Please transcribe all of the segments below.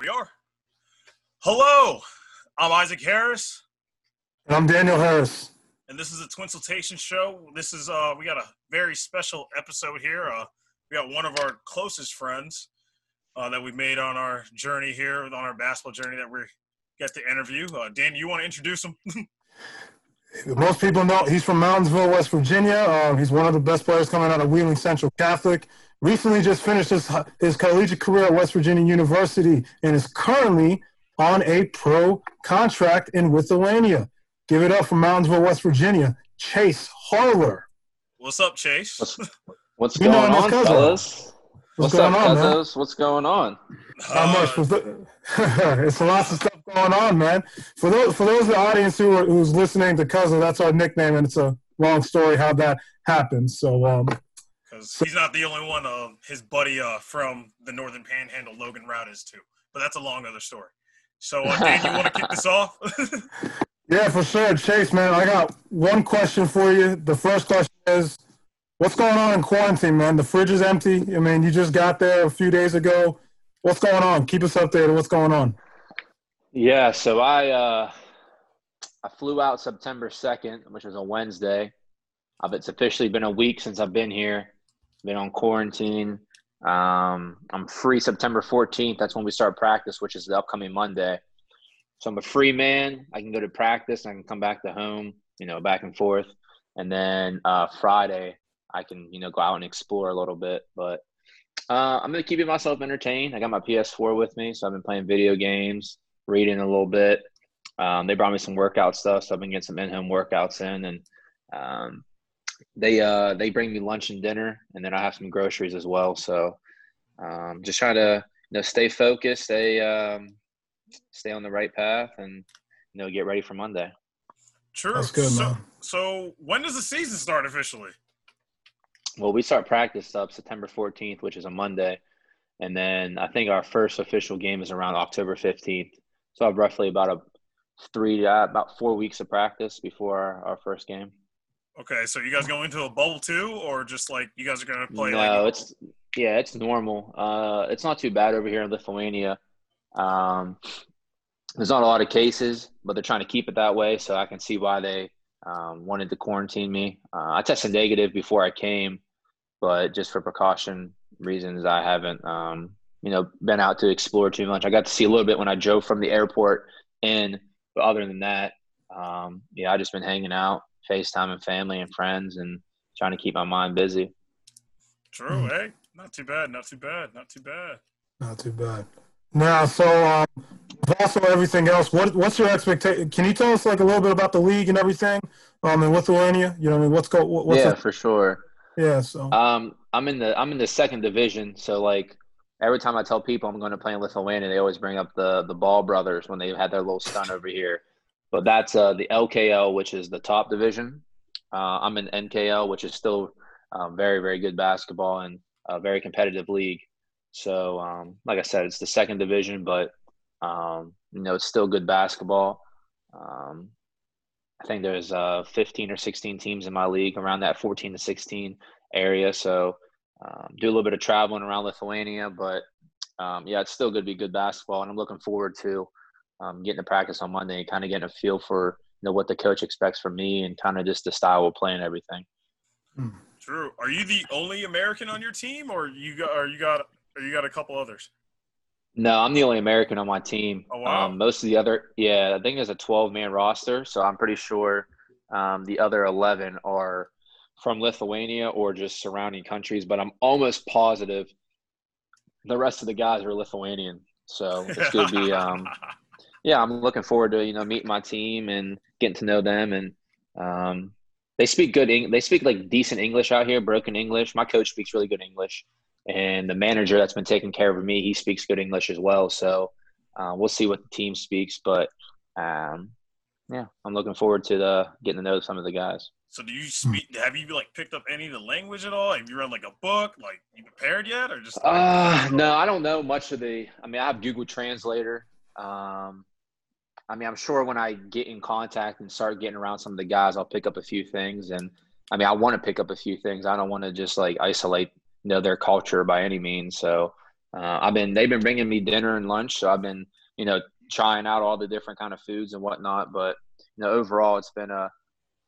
We are. Hello, I'm Isaac Harris, And I'm Daniel Harris. and this is a Twinsultation show. This is uh, we got a very special episode here. Uh, we got one of our closest friends uh, that we made on our journey here, on our basketball journey that we get to interview. Uh, Dan, you want to introduce him? Most people know he's from Moundsville, West Virginia. Um, he's one of the best players coming out of Wheeling Central Catholic. Recently just finished his, his collegiate career at West Virginia University and is currently on a pro contract in Lithuania. Give it up for Moundsville, West Virginia. Chase Harler. What's up, Chase? What's, what's going on, fellas? What's, What's, going up, on, man? What's going on? Not much. Uh, For it's lots of stuff going on, man. For those for those in the audience who are, who's listening to Cousin, that's our nickname, and it's a long story how that happened. So, um, because he's not the only one. Uh, his buddy uh, from the Northern Panhandle, Logan Rout, is too. But that's a long other story. So, uh, Dan, you want to kick this off? yeah, for sure, Chase, man. I got one question for you. The first question is, what's going on in quarantine, man? The fridge is empty. I mean, you just got there a few days ago. What's going on? Keep us updated. What's going on? Yeah, so I uh, I flew out September second, which was a Wednesday. Uh, it's officially been a week since I've been here. Been on quarantine. Um, I'm free September 14th. That's when we start practice, which is the upcoming Monday. So I'm a free man. I can go to practice. I can come back to home. You know, back and forth. And then uh, Friday, I can you know go out and explore a little bit. But uh, I'm gonna keep myself entertained. I got my PS4 with me, so I've been playing video games, reading a little bit. Um, they brought me some workout stuff, so I've been getting some in-home workouts in, and um, they uh, they bring me lunch and dinner, and then I have some groceries as well. So um, just trying to you know stay focused, stay um, stay on the right path, and you know get ready for Monday. True. That's good, so, man. so, when does the season start officially? Well, we start practice up September 14th, which is a Monday. And then I think our first official game is around October 15th. So I have roughly about a three, uh, about four weeks of practice before our, our first game. Okay, so you guys going into a bubble too, or just like you guys are going to play? no, like, it's, yeah, it's normal. Uh, it's not too bad over here in Lithuania. Um, there's not a lot of cases, but they're trying to keep it that way. So I can see why they um, wanted to quarantine me. Uh, I tested negative before I came, but just for precaution reasons, I haven't, um, you know, been out to explore too much. I got to see a little bit when I drove from the airport in, but other than that, um, yeah, I just been hanging out, FaceTiming family and friends, and trying to keep my mind busy. True. Hey, not too bad. Not too bad. Not too bad. Not too bad. Now, so um, with also everything else, what what's your expectation? Can you tell us like a little bit about the league and everything um, in Lithuania? You know, I mean, what's go? what- What's yeah, the- for sure. yeah. So Um, I'm in the I'm in the second division, so like every time I tell people I'm going to play in Lithuania, they always bring up the the Ball brothers when they had their little stunt over here. But that's uh, the LKL, which is the top division. Uh, I'm in NKL, which is still um, very very good basketball and a very competitive league. So um, like I said, it's the second division, but um, you know it's still good basketball. Um, I think there's uh, 15 or 16 teams in my league around that 14 to 16 area. So um, do a little bit of traveling around Lithuania, but um, yeah, it's still going to be good basketball, and I'm looking forward to um, getting to practice on Monday and kind of getting a feel for you know what the coach expects from me and kind of just the style of play and everything. True. Are you the only American on your team, or you got? Or you got? Or you got a couple others? No, I'm the only American on my team. Oh, wow. Um, most of the other, yeah, I think there's a 12 man roster, so I'm pretty sure um, the other 11 are from Lithuania or just surrounding countries. But I'm almost positive the rest of the guys are Lithuanian. So it's going to be, um, yeah, I'm looking forward to you know meeting my team and getting to know them and um, they speak good Eng- they speak like decent English out here, broken English. My coach speaks really good English, and the manager that's been taking care of me, he speaks good English as well. So uh, we'll see what the team speaks, but um, yeah, I'm looking forward to the getting to know some of the guys. So do you speak? Have you like picked up any of the language at all? Have you read like a book? Like you prepared yet, or just? Uh, no, I don't know much of the. I mean, I have Google Translator. Um, I mean, I'm sure when I get in contact and start getting around some of the guys, I'll pick up a few things, and I mean, I want to pick up a few things. I don't want to just like isolate you know their culture by any means. So uh, I've been they've been bringing me dinner and lunch, so I've been you know trying out all the different kind of foods and whatnot. But you know, overall, it's been a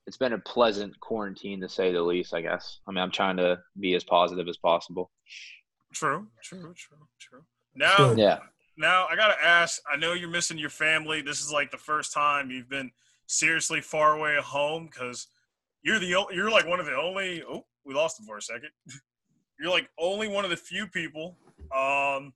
it's been a pleasant quarantine to say the least. I guess. I mean, I'm trying to be as positive as possible. True, true, true, true. Now, yeah. Now I gotta ask. I know you're missing your family. This is like the first time you've been seriously far away at home because you're the you're like one of the only. Oh, we lost him for a second. You're like only one of the few people um,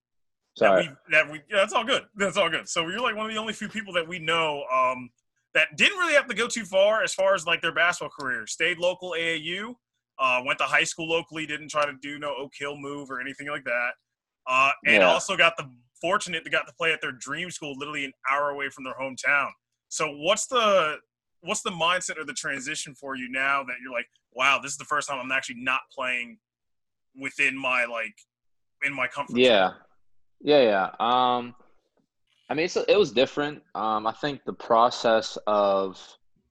Sorry. that we that we yeah, that's all good. That's all good. So you're like one of the only few people that we know um, that didn't really have to go too far as far as like their basketball career. Stayed local AAU, uh, went to high school locally, didn't try to do no Oak Hill move or anything like that. Uh, and Yeah. also got the fortunate to got to play at their dream school, literally an hour away from their hometown. So what's the what's the mindset or the transition for you now that you're like, wow, this is the first time I'm actually not playing within my like in my comfort zone? Yeah, yeah, yeah. Um, I mean, it's, it was different. Um, I think the process of,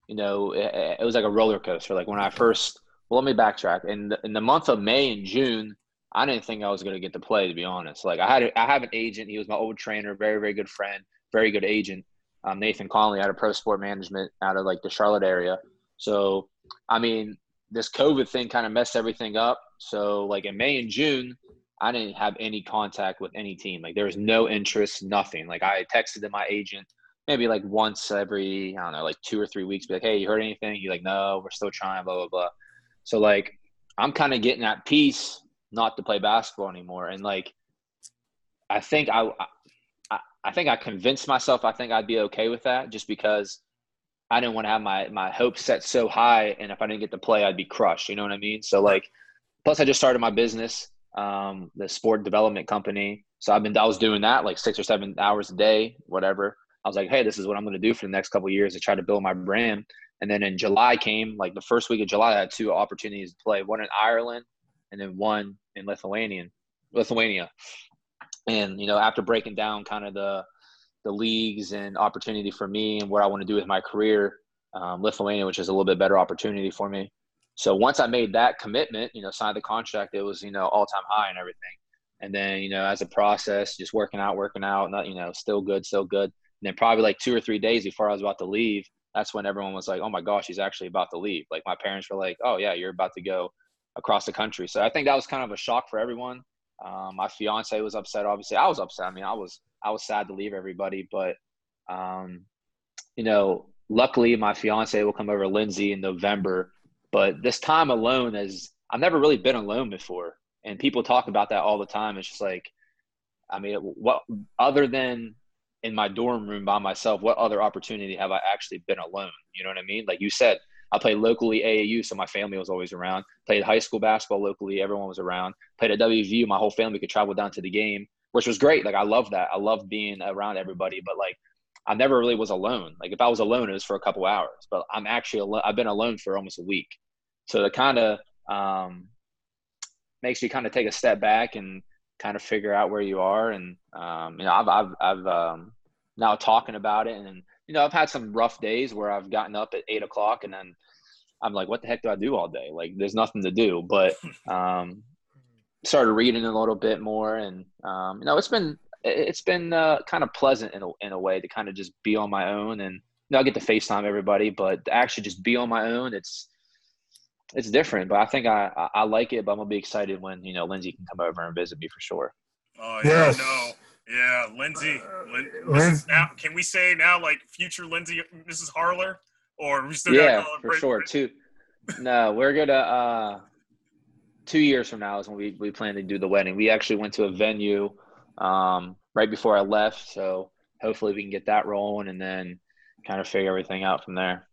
you know, it, it was like a roller coaster. Like when I first, well, let me backtrack. In the, in the month of May and June, I didn't think I was going to get to play, to be honest. Like I had, a, I have an agent. He was my old trainer, very, very good friend, very good agent. Um, Nathan Conley out of Pro Sport Management out of like the Charlotte area. So, I mean, this COVID thing kind of messed everything up. So, like in May and June, I didn't have any contact with any team. Like there was no interest, nothing. Like I texted to my agent maybe like once every, I don't know, like two or three weeks, be like, hey, you heard anything? He's like, no, we're still trying, blah, blah, blah. So like I'm kind of getting at peace not to play basketball anymore. And like I think I, I I think I convinced myself I think I'd be okay with that just because I didn't want to have my my hopes set so high and if I didn't get to play I'd be crushed. You know what I mean? So like plus I just started my business um, the sport development company. So I've been, I was doing that like six or seven hours a day, whatever. I was like, hey, this is what I'm going to do for the next couple years to try to build my brand. And then in July came, like the first week of July, I had two opportunities to play, one in Ireland and then one in Lithuanian, Lithuania. And, you know, after breaking down kind of the, the leagues and opportunity for me and what I want to do with my career, um, Lithuania, which is a little bit better opportunity for me. So once I made that commitment, you know, signed the contract, it was, you know, all time high and everything. And then, you know, as a process, just working out, working out, not, you know, still good, still good. And then probably like two or three days before I was about to leave, that's when everyone was like, oh my gosh, he's actually about to leave. Like my parents were like, oh yeah, you're about to go across the country. So I think that was kind of a shock for everyone. Um, my fiance was upset. Obviously, I was upset. I mean, I was I was sad to leave everybody, but um, you know, luckily my fiance will come over Lindsay in November. But this time alone is I've never really been alone before, and people talk about that all the time. It's just like, I mean, what other than in my dorm room by myself, what other opportunity have I actually been alone? You know what I mean? Like you said, I played locally AAU, so my family was always around. Played high school basketball locally, everyone was around. Played at WVU, my whole family could travel down to the game, which was great. Like I love that. I love being around everybody, but like I never really was alone. Like if I was alone, it was for a couple hours, but I'm actually alone. I've been alone for almost a week. So it kind of um, makes you kind of take a step back and kind of figure out where you are. And um, you know, I've I've, I've um, now talking about it, and you know, I've had some rough days where I've gotten up at eight o'clock, and then I'm like, what the heck do I do all day? Like, there's nothing to do. But um, started reading a little bit more, and um, you know, it's been it's been uh, kind of pleasant in a, in a way to kind of just be on my own and you know, I get to FaceTime everybody, but to actually just be on my own, it's it's different. But I think I, I, I like it, but I'm gonna be excited when you know Lindsay can come over and visit me for sure. Oh yeah, Yes. no, yeah, Lindsay. Lin, Lin- Now, can we say now like future Lindsay, Mrs. Harler, or we still yeah, for Brit- sure. Two. No, we're gonna. Uh, two years from now is when we we plan to do the wedding. We actually went to a venue um, right before I left, so hopefully we can get that rolling and then kind of figure everything out from there.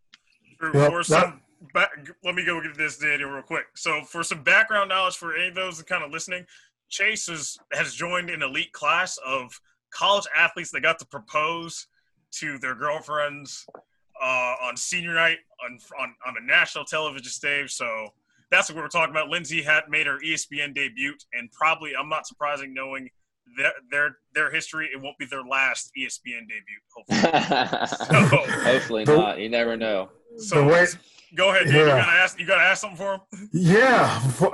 For, Well, for that- some, back, let me go get this, Daniel, real quick. So, for some background knowledge for any of those kind of listening, Chase is, has joined an elite class of college athletes that got to propose to their girlfriends uh, on senior night on, on on a national television stage. So that's what we were talking about. Lindsay had made her ESPN debut, and probably I'm not surprising knowing their their their history. It won't be their last ESPN debut. Hopefully. Hopefully The- not. You never know. So the way Go ahead, Dave. Yeah. You gotta ask. You gotta ask something for him. Yeah.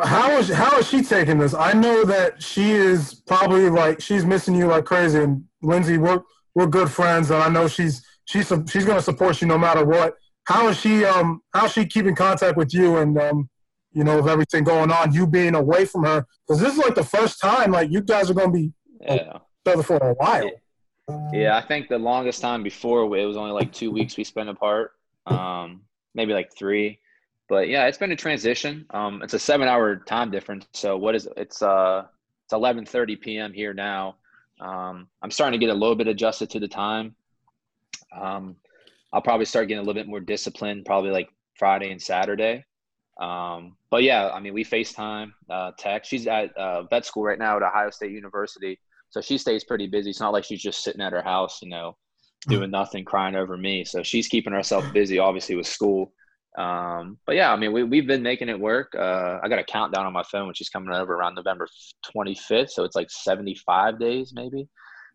How is how is she taking this? I know that she is probably like she's missing you like crazy. And Lindsay, we're we're good friends, and I know she's she's she's gonna support you no matter what. How is she um how is she keeping contact with you and um you know of everything going on? You being away from her because this is like the first time like you guys are gonna be yeah. together for a while. Yeah, I think the longest time before it was only like two weeks we spent apart. Um, maybe like three. But yeah, it's been a transition. Um, it's a seven-hour time difference. So what is it's uh it's 11:30 p.m. here now. Um, I'm starting to get a little bit adjusted to the time. Um, I'll probably start getting a little bit more disciplined, probably like Friday and Saturday. Um, but yeah, I mean, we FaceTime, uh, text. She's at uh, vet school right now at Ohio State University, so she stays pretty busy. It's not like she's just sitting at her house, you know, doing nothing, crying over me. So she's keeping herself busy, obviously, with school. Um, but yeah, I mean, we, we've been making it work. Uh, I got a countdown on my phone, which is coming over around November 25th. So it's like 75 days, maybe.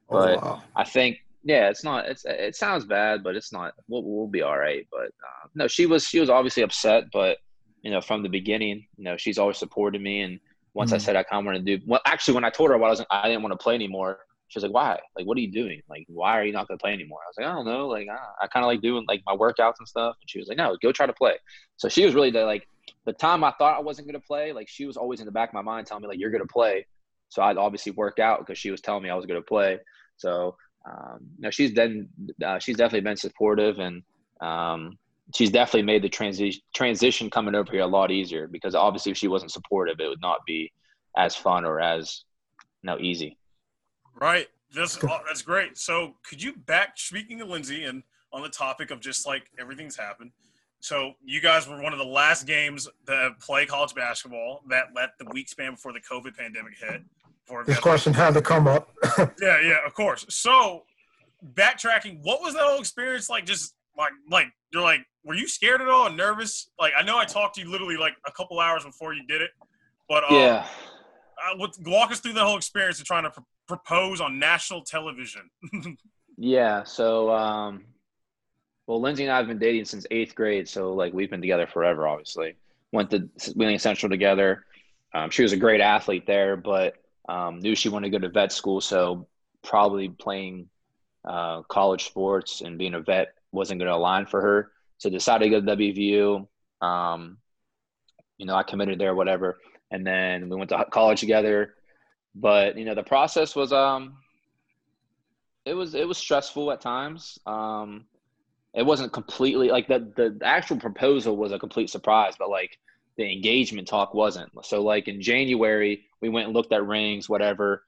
Oh, but oh, wow. I think, yeah, it's not, it's, it sounds bad, but it's not, we'll, we'll be all right. But uh, no, she was, she was obviously upset, but you know, from the beginning, you know, she's always supported me. And once mm-hmm. I said I kind of want to do, well, actually, when I told her I wasn't, I didn't want to play anymore, she was like, why? Like, what are you doing? Like, why are you not going to play anymore? I was like, I don't know. Like, I, I kind of like doing like my workouts and stuff. And she was like, no, go try to play. So she was really the, like, the time I thought I wasn't going to play, like she was always in the back of my mind telling me like, you're going to play. So I'd obviously work out because she was telling me I was going to play. So, um, know, she's then, uh, she's definitely been supportive and, um, she's definitely made the transition transition coming over here a lot easier because obviously if she wasn't supportive, it would not be as fun or as, you know, easy. Right. That's oh, that's great. So could you back speaking of Lindsay and on the topic of just like everything's happened. So you guys were one of the last games that play college basketball that let the week span before the COVID pandemic hit. This question had to come up. yeah, yeah, of course. So backtracking, what was that whole experience like? Just like like you're like, were you scared at all and nervous? Like I know I talked to you literally like a couple hours before you did it, but um, yeah. Uh, walk us through the whole experience of trying to propose on national television? yeah. So, um, well, Lindsay and I have been dating since eighth grade, so like we've been together forever. Obviously, went to Wheeling Central together. Um, she was a great athlete there, but um, knew she wanted to go to vet school, so probably playing uh, college sports and being a vet wasn't going to align for her. So decided to go to WVU. Um, you know, I committed there, whatever, and then we went to college together. But you know the process was um it was it was stressful at times. Um it wasn't completely like the the actual proposal was a complete surprise but like the engagement talk wasn't. So like in january we went and looked at rings whatever.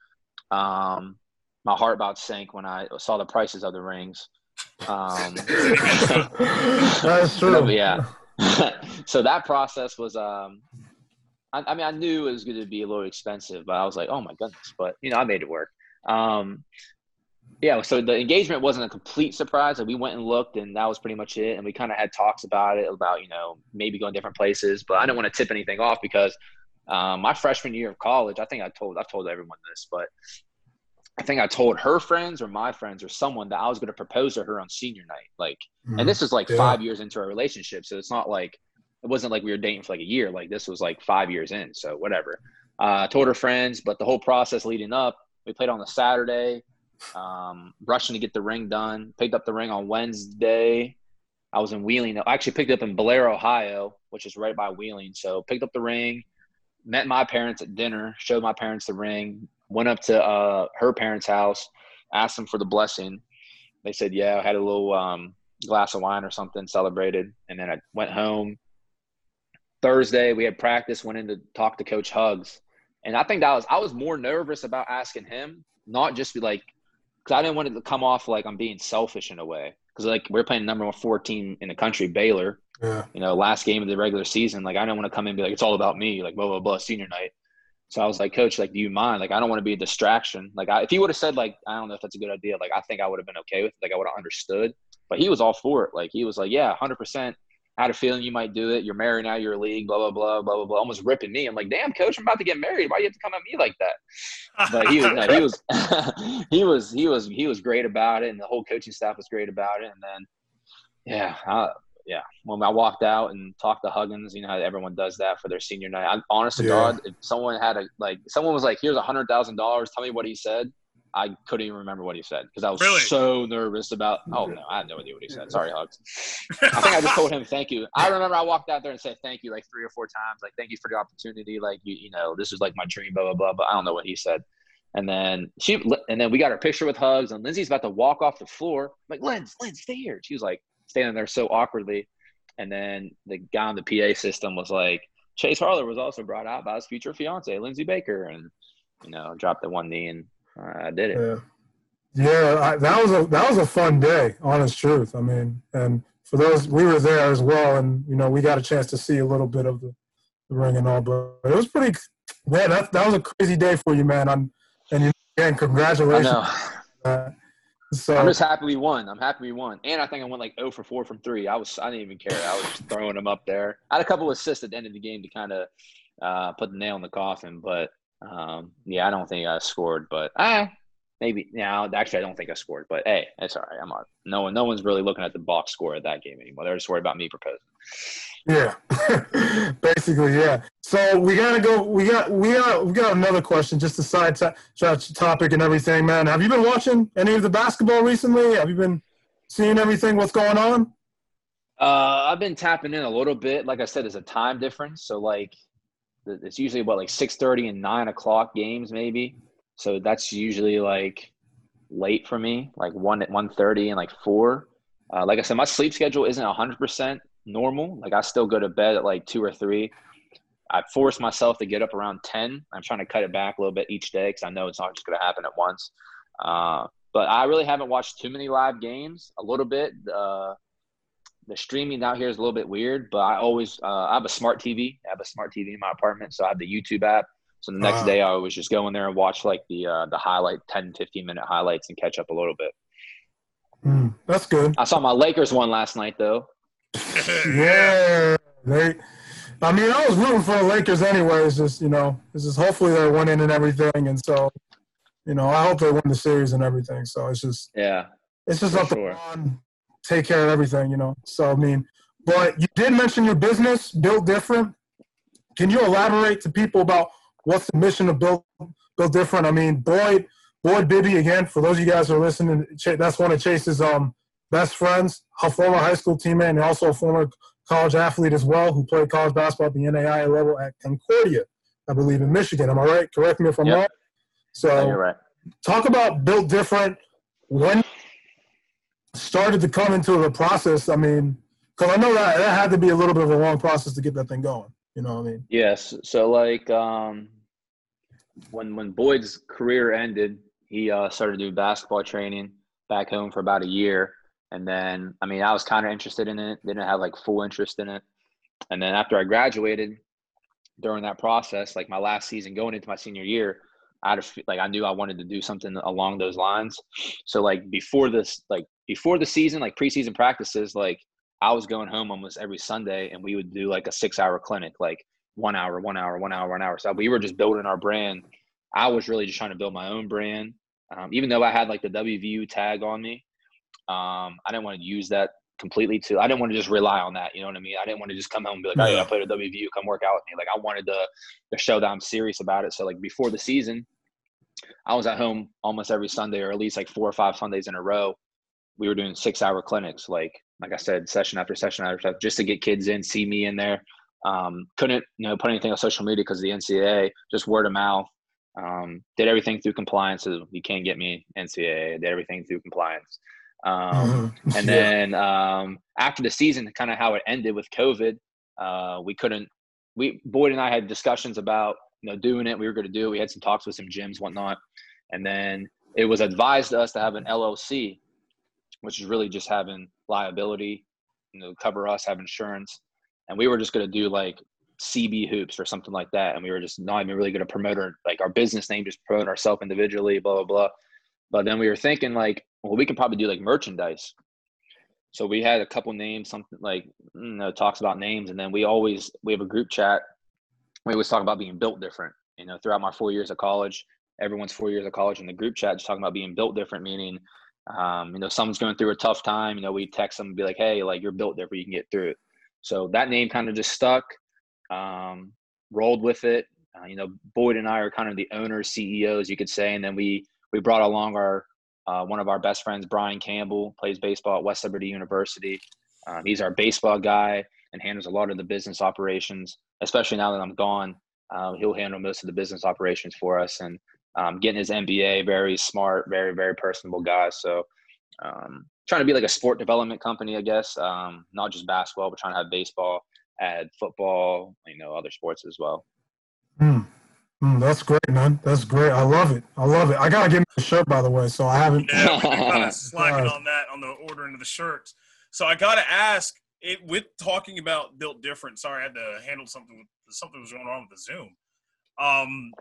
Um my heart about sank when i saw the prices of the rings um that's true yeah so that process was um I, I, mean, I knew it was going to be a little expensive, but I was like, oh my goodness. But, you know, I made it work. Um, yeah, so the engagement wasn't a complete surprise. Like we went and looked, and that was pretty much it. And we kind of had talks about it, about you know maybe going different places. But I didn't want to tip anything off because um, my freshman year of college, I think I told I've told everyone this, but I think I told her friends or my friends or someone that I was going to propose to her on senior night. Like, mm-hmm. and this is like yeah. five years into our relationship, so it's not like it wasn't like we were dating for like a year. Like this was like five years in. So whatever. Uh, told her friends, but the whole process leading up, we played on a Saturday, um, rushing to get the ring done. Picked up the ring on Wednesday. I was in Wheeling. I actually picked up in Bellaire, Ohio, which is right by Wheeling. So picked up the ring, met my parents at dinner, showed my parents the ring, went up to uh, her parents' house, asked them for the blessing. They said, yeah, I had a little um, glass of wine or something, celebrated. And then I went home, Thursday we had practice, went in to talk to Coach Hugs, and I think that was I was more nervous about asking him, not just be like, because I didn't want it to come off like I'm being selfish in a way. Because like we're playing number one fourteen in the country, Baylor. Yeah. You know, last game of the regular season. Like I don't want to come in and be like it's all about me, like blah blah blah, senior night. So I was like, Coach, like, do you mind? Like, I don't want to be a distraction. Like, I, if he would have said, like, I don't know if that's a good idea. Like, I think I would have been okay with it. Like, I would have understood. But he was all for it. Like, he was like, yeah, hundred percent had a feeling you might do it. You're married now, you're a league, blah, blah, blah, blah, blah, blah. Almost ripping me. I'm like, damn, coach, I'm about to get married. Why you have to come at me like that? But he was, no, he was, he was, he was, he was great about it. And the whole coaching staff was great about it. And then, yeah, I, yeah, when I walked out and talked to Huggins, you know how everyone does that for their senior night. I'm honest to Yeah. God, if someone had a like, someone was like, "Here's a hundred thousand dollars. Tell me what he said." I couldn't even remember what he said because I was Really? so nervous about. Oh no, I had no idea what he said. Sorry, Hugs. I think I just told him thank you. I remember I walked out there and said thank you like three or four times. Like thank you for the opportunity. Like you, you know, this is like my dream. Blah blah blah. But I don't know what he said. And then she, and then we got our picture with Hugs, and Lindsay's about to walk off the floor. I'm like, Lindsay, Lindsay, stay here. She was like standing there so awkwardly. And then the guy on the PA system was like, Chase Harler was also brought out by his future fiance, Lindsay Baker, and you know, dropped the one knee, and uh, I did it. Yeah, yeah. I, that was a that was a fun day. Honest truth. I mean, and for those we were there as well, and you know we got a chance to see a little bit of the, the ring and all, but it was pretty. Man, that that was a crazy day for you, man. I'm, and you, again, I congratulations. know. Uh, so I'm just happy we won. I'm happy we won, and I think I went like 0 for 4 from three. I was I didn't even care. I was just throwing them up there. I had a couple assists at the end of the game to kind of uh, put the nail in the coffin, but um, yeah, I don't think I scored. But ah, maybe. Yeah, actually, I don't think I scored. But hey, it's all right. I'm on. No one, no one's really looking at the box score of that game anymore. They're just worried about me proposing. Yeah, basically, yeah. So we gotta go. We got we got we got another question, just a side to- to- topic and everything, man. Have you been watching any of the basketball recently? Have you been seeing everything? What's going on? Uh, I've been tapping in a little bit. Like I said, there's a time difference, so like it's usually what like six thirty and nine o'clock games maybe. So that's usually like late for me, like one at one thirty and like four. Uh, like I said, my sleep schedule isn't hundred percent normal. Like I still go to bed at like two or three. I force myself to get up around ten. I'm trying to cut it back a little bit each day because I know it's not just going to happen at once. Uh, but I really haven't watched too many live games. A little bit. Uh, the streaming out here is a little bit weird, but I always uh, I have a smart TV. I have a smart TV in my apartment, so I have the YouTube app. So the next day I was just go in there and watch like the uh, the highlight 10, 15 minute highlights and catch up a little bit. Hmm, that's good. I saw my Lakers one last night though. Yeah, they. I mean, I was rooting for the Lakers anyway. It's just you know, it's just hopefully they're winning and everything, and so you know, I hope they win the series and everything. So it's just Yeah. it's just For up to sure. Ron take care of everything, you know. So I mean, but you did mention your business, Built Different. Can you elaborate to people about what's the mission of Built Built Different? I mean, Boyd Boyd Bibby again. For those of you guys who are listening, that's one of Chase's um best friends, a former high school teammate, and also a former college athlete as well, who played college basketball at the NAIA level at Concordia, I believe, in Michigan. Am I right? Correct me if I'm Yep. wrong. So No, you're right. talk about built different when started to come into the process i mean because i know that that had to be a little bit of a long process to get that thing going you know what i mean Yes. So like um, when when Boyd's career ended, he uh, started doing basketball training back home for about a year, and then I mean I was kind of interested in it. Didn't have like full interest in it, and then after I graduated, during that process, like my last season going into my senior year, I had a, like I knew I wanted to do something along those lines. So like before this, like before the season, like preseason practices, like I was going home almost every Sunday, and we would do like a six-hour clinic, like one hour, one hour, one hour, one hour. So we were just building our brand. I was really just trying to build my own brand, um, even though I had like the WVU tag on me. Um, I didn't want to use that completely to. I didn't want to just rely on that. You know what I mean? I didn't want to just come home and be like, "Oh yeah, I played at WVU. Come work out with me." Like I wanted to to show that I'm serious about it. So like before the season, I was at home almost every Sunday, or at least like four or five Sundays in a row. We were doing six hour clinics, like like I said, session after session after session, just to get kids in, see me in there. Um, couldn't you know put anything on social media because the NCAA, just word of mouth. Um, did everything through compliance. So you can't get me NCAA. Did everything through compliance. Um, Mhm. and then um, after the season, kind of how it ended with COVID, uh, we couldn't. We Boyd and I had discussions about you know doing it. We were going to do. it. We had some talks with some gyms, whatnot, and then it was advised to us to have an LLC, which is really just having liability, you know, cover us, have insurance, and we were just going to do like CB hoops or something like that, and we were just not even really going to promote our like our business name, just promote ourselves individually, blah blah blah. But then we were thinking like, well, we could probably do like merchandise. So we had a couple names, something like you know talks about names, and then we always we have a group chat. We always talk about being built different. You know, throughout my four years of college, everyone's four years of college in the group chat just talking about being built different, meaning Um, you know, someone's going through a tough time. You know, we text them and be like, "Hey, like you're built different. You can get through it." So that name kind of just stuck. Um, rolled with it. Uh, you know, Boyd and I are kind of the owners, CEOs, you could say, and then we we brought along our uh, one of our best friends, Brian Campbell, plays baseball at West Liberty University. Um, he's our baseball guy and handles a lot of the business operations. Especially now that I'm gone, uh, he'll handle most of the business operations for us. And um, getting his MBA, very smart, very very personable guy. So um, trying to be like a sport development company, I guess. Um, not just basketball, but trying to have baseball, add football, you know, other sports as well. Mm. Mm, that's great, man. That's great. I love it. I love it. I gotta get me a shirt, by the way. So I haven't. Yeah, we kind of slacking on that on the ordering of the shirts. So I gotta ask, it with talking about built different. Sorry, I had to handle something. With, something was going on with the Zoom. Um,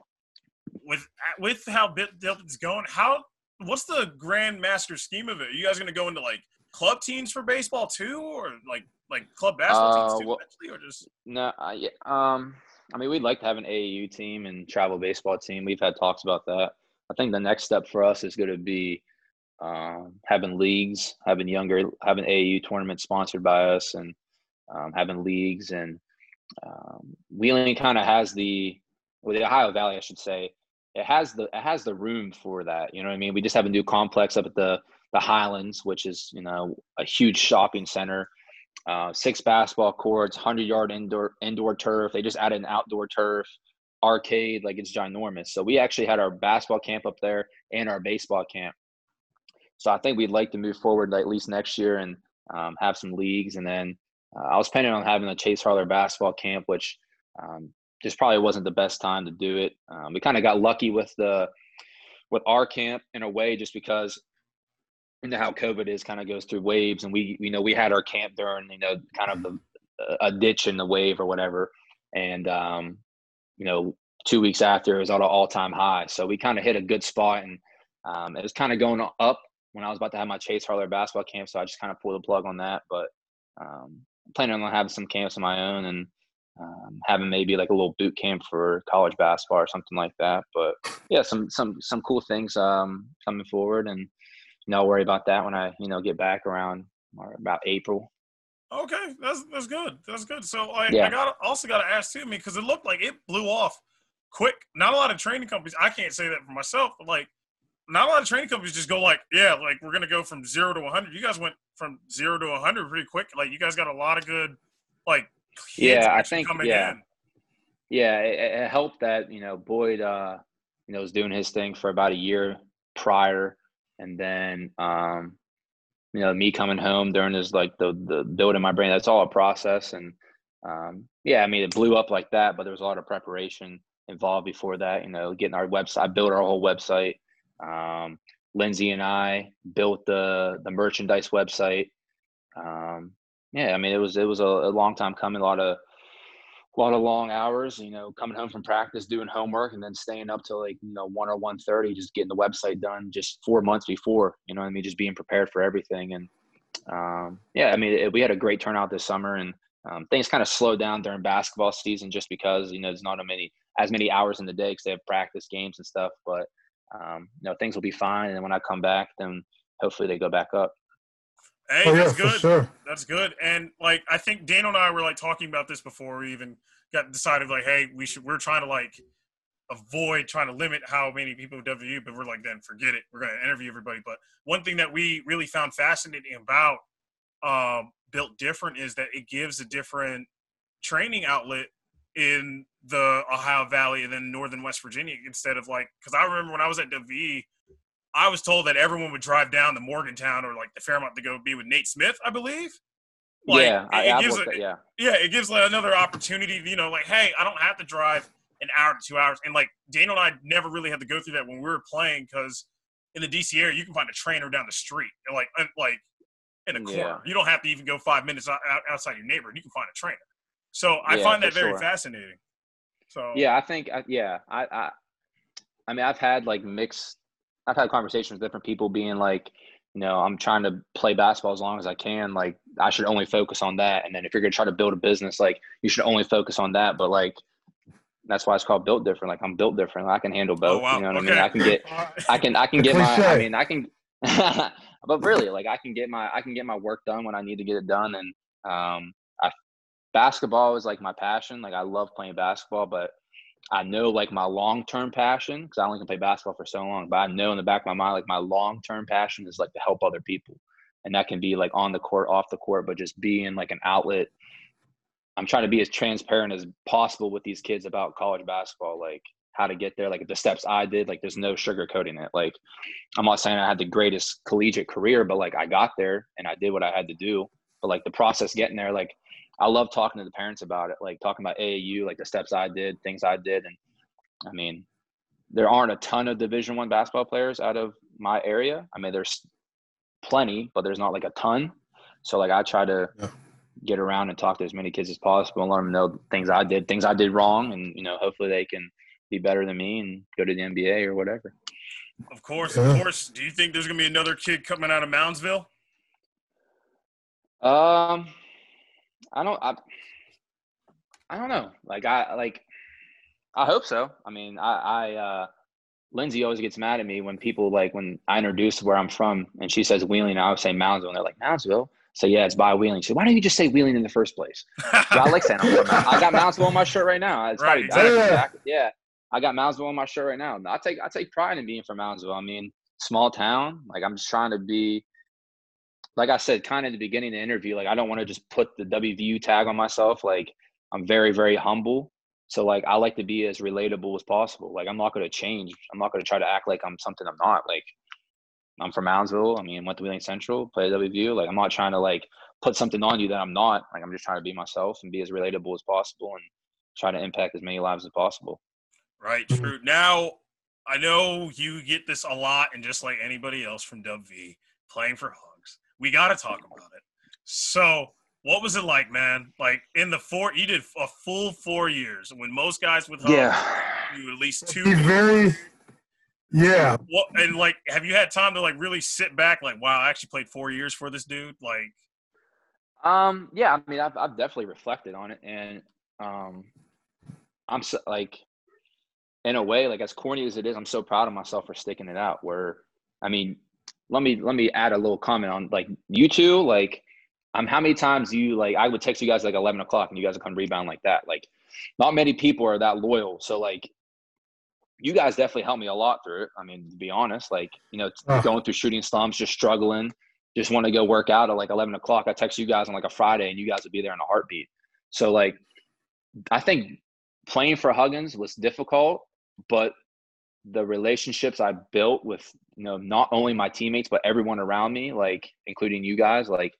with with how built is going, how what's the grand master scheme of it? Are you guys gonna go into like club teams for baseball too, or like like club basketball uh, teams too, well, eventually, or just no? Uh, yeah, um I mean, we'd like to have an AAU team and travel baseball team. We've had talks about that. I think the next step for us is going to be um, having leagues, having younger, having AAU tournaments sponsored by us, and um, having leagues. And um, Wheeling kind of has the, well, the Ohio Valley, I should say, it has the it has the room for that. You know what I mean? We just have a new complex up at the the Highlands, which is you know a huge shopping center uh, six basketball courts, hundred yard indoor indoor turf. They just added an outdoor turf, arcade. Like it's ginormous. So we actually had our basketball camp up there and our baseball camp. So I think we'd like to move forward at least next year and um, have some leagues. And then uh, I was planning on having a Chase Harler basketball camp, which um, just probably wasn't the best time to do it. Um, we kind of got lucky with the with our camp in a way, just because you know how COVID is kind of goes through waves, and we you know we had our camp during you know kind of the a ditch in the wave or whatever, and um, you know two weeks after it was at an all time high, so we kind of hit a good spot, and um, it was kind of going up when I was about to have my Chase Harler basketball camp, so I just kind of pulled the plug on that, but um, planning on having some camps of my own and um, having maybe like a little boot camp for college basketball or something like that. But yeah, some some some cool things um, coming forward, and you know, I'll worry about that when I, you know, get back around or about April. Okay, that's that's good. That's good. So I, yeah. I got also got to ask too, me because it looked like it blew off quick. Not a lot of training companies. I can't say that for myself, but like, not a lot of training companies just go like, yeah, like we're gonna go from zero to 100. You guys went from zero to 100 pretty quick. Like you guys got a lot of good, like, yeah, I think, yeah, in. yeah, it, it helped that you know Boyd, uh, you know, was doing his thing for about a year prior and then um, you know me coming home during this like the the building my brain. That's all a process, and um, yeah, I mean it blew up like that, but there was a lot of preparation involved before that. You know, getting our website, I built our whole website. Um, Lindsay and I built the the merchandise website. Um, yeah, I mean it was it was a, a long time coming. A lot of a lot of long hours, you know, coming home from practice, doing homework, and then staying up till like you know one or one thirty, just getting the website done just four months before. You know, I mean, just being prepared for everything. And um, yeah, I mean, it, we had a great turnout this summer, and um, things kind of slowed down during basketball season just because you know there's not a many as many hours in the day because they have practice games and stuff. But um, you know, things will be fine, and when I come back, then hopefully they go back up. Hey, oh, that's yeah, good. Sure. That's good. And like I think Daniel and I were like talking about this before we even got decided like, hey, we should we're trying to like avoid trying to limit how many people W, but we're like, then forget it. We're gonna interview everybody. But one thing that we really found fascinating about um, Built Different is that it gives a different training outlet in the Ohio Valley and then northern West Virginia instead of like because I remember when I was at W I was told that everyone would drive down to Morgantown or like the Fairmont to go be with Nate Smith, I believe. Like, yeah, it, it gives a, yeah, yeah, it gives like another opportunity. You know, like hey, I don't have to drive an hour to two hours, and like Daniel and I never really had to go through that when we were playing because in the DC area you can find a trainer down the street, like like in a corner. Yeah. You don't have to even go five minutes outside your neighborhood. You can find a trainer. So I yeah, find that very sure. fascinating. So yeah, I think yeah, I, I I mean I've had like mixed I've had conversations with different people being like, you know, I'm trying to play basketball as long as I can. Like, I should only focus on that. And then if you're gonna try to build a business, like, you should only focus on that. But like, that's why it's called built different. Like, I'm built different. I can handle both. Oh, wow. You know what okay. I mean? I can get, I can, I can get my. I mean, I can, but really, like I can get my I can get my work done when I need to get it done, and um, I basketball is like my passion. Like I love playing basketball, but I know like my long term passion because I only can play basketball for so long. But I know in the back of my mind, like my long term passion is like to help other people, and that can be like on the court, off the court, but just being like an outlet. I'm trying to be as transparent as possible with these kids about college basketball. Like how to get there, like the steps I did, like there's no sugarcoating it. Like I'm not saying I had the greatest collegiate career, but like I got there and I did what I had to do. But like the process getting there, like I love talking to the parents about it, like talking about AAU, like the steps I did, things I did, and I mean, there aren't a ton of Division One basketball players out of my area. I mean, there's plenty, but there's not like a ton. So like I try to yeah. get around and talk to as many kids as possible and let them know things I did, things I did wrong, and you know, hopefully they can be better than me and go to the NBA or whatever. Of course, of course. Do you think there's gonna be another kid coming out of Moundsville? Um, I don't. I, I don't know. Like I like. I hope so. I mean, I, I uh, Lindsay always gets mad at me when people like when I introduce where I'm from and she says Wheeling, I always say Moundsville, and they're like Moundsville. So yeah, it's by Wheeling. So why don't you just say Wheeling in the first place? I like saying I'm from I got Moundsville on my shirt right now. It's right, probably, exactly. yeah. I got Moundsville on my shirt right now. I take I take pride in being from Moundsville. I mean, small town. Like I'm just trying to be, like I said, kind of in the beginning of the interview. Like I don't want to just put the WVU tag on myself. Like I'm very very humble. So like I like to be as relatable as possible. Like I'm not going to change. I'm not going to try to act like I'm something I'm not. Like I'm from Moundsville. I mean, went to Wheeling Central, played WVU. Like I'm not trying to like put something on you that I'm not. Like I'm just trying to be myself and be as relatable as possible and try to impact as many lives as possible. Right, mm-hmm. true. Now, I know you get this a lot, and just like anybody else from WV playing for Hugs, we got to talk about it. So, what was it like, man? Like in the four, you did a full four years. When most guys with Hugs, yeah, you at least two. very, yeah. What and like, have you had time to like really sit back? Like, wow, I actually played four years for this dude. Like, um, yeah. I mean, I've I've definitely reflected on it, and um, I'm so, like in a way, like as corny as it is, I'm so proud of myself for sticking it out. Where, I mean, let me let me add a little comment on like you two. Like, I'm how many times you like I would text you guys like 11 o'clock and you guys would come rebound like that. Like, not many people are that loyal. So like, you guys definitely helped me a lot through it. I mean, to be honest, like you know, uh. going through shooting slumps, just struggling, just want to go work out at like 11 o'clock. I text you guys on like a Friday and you guys would be there in a heartbeat. So like, I think playing for Huggins was difficult but the relationships I built with you know not only my teammates but everyone around me, like including you guys, like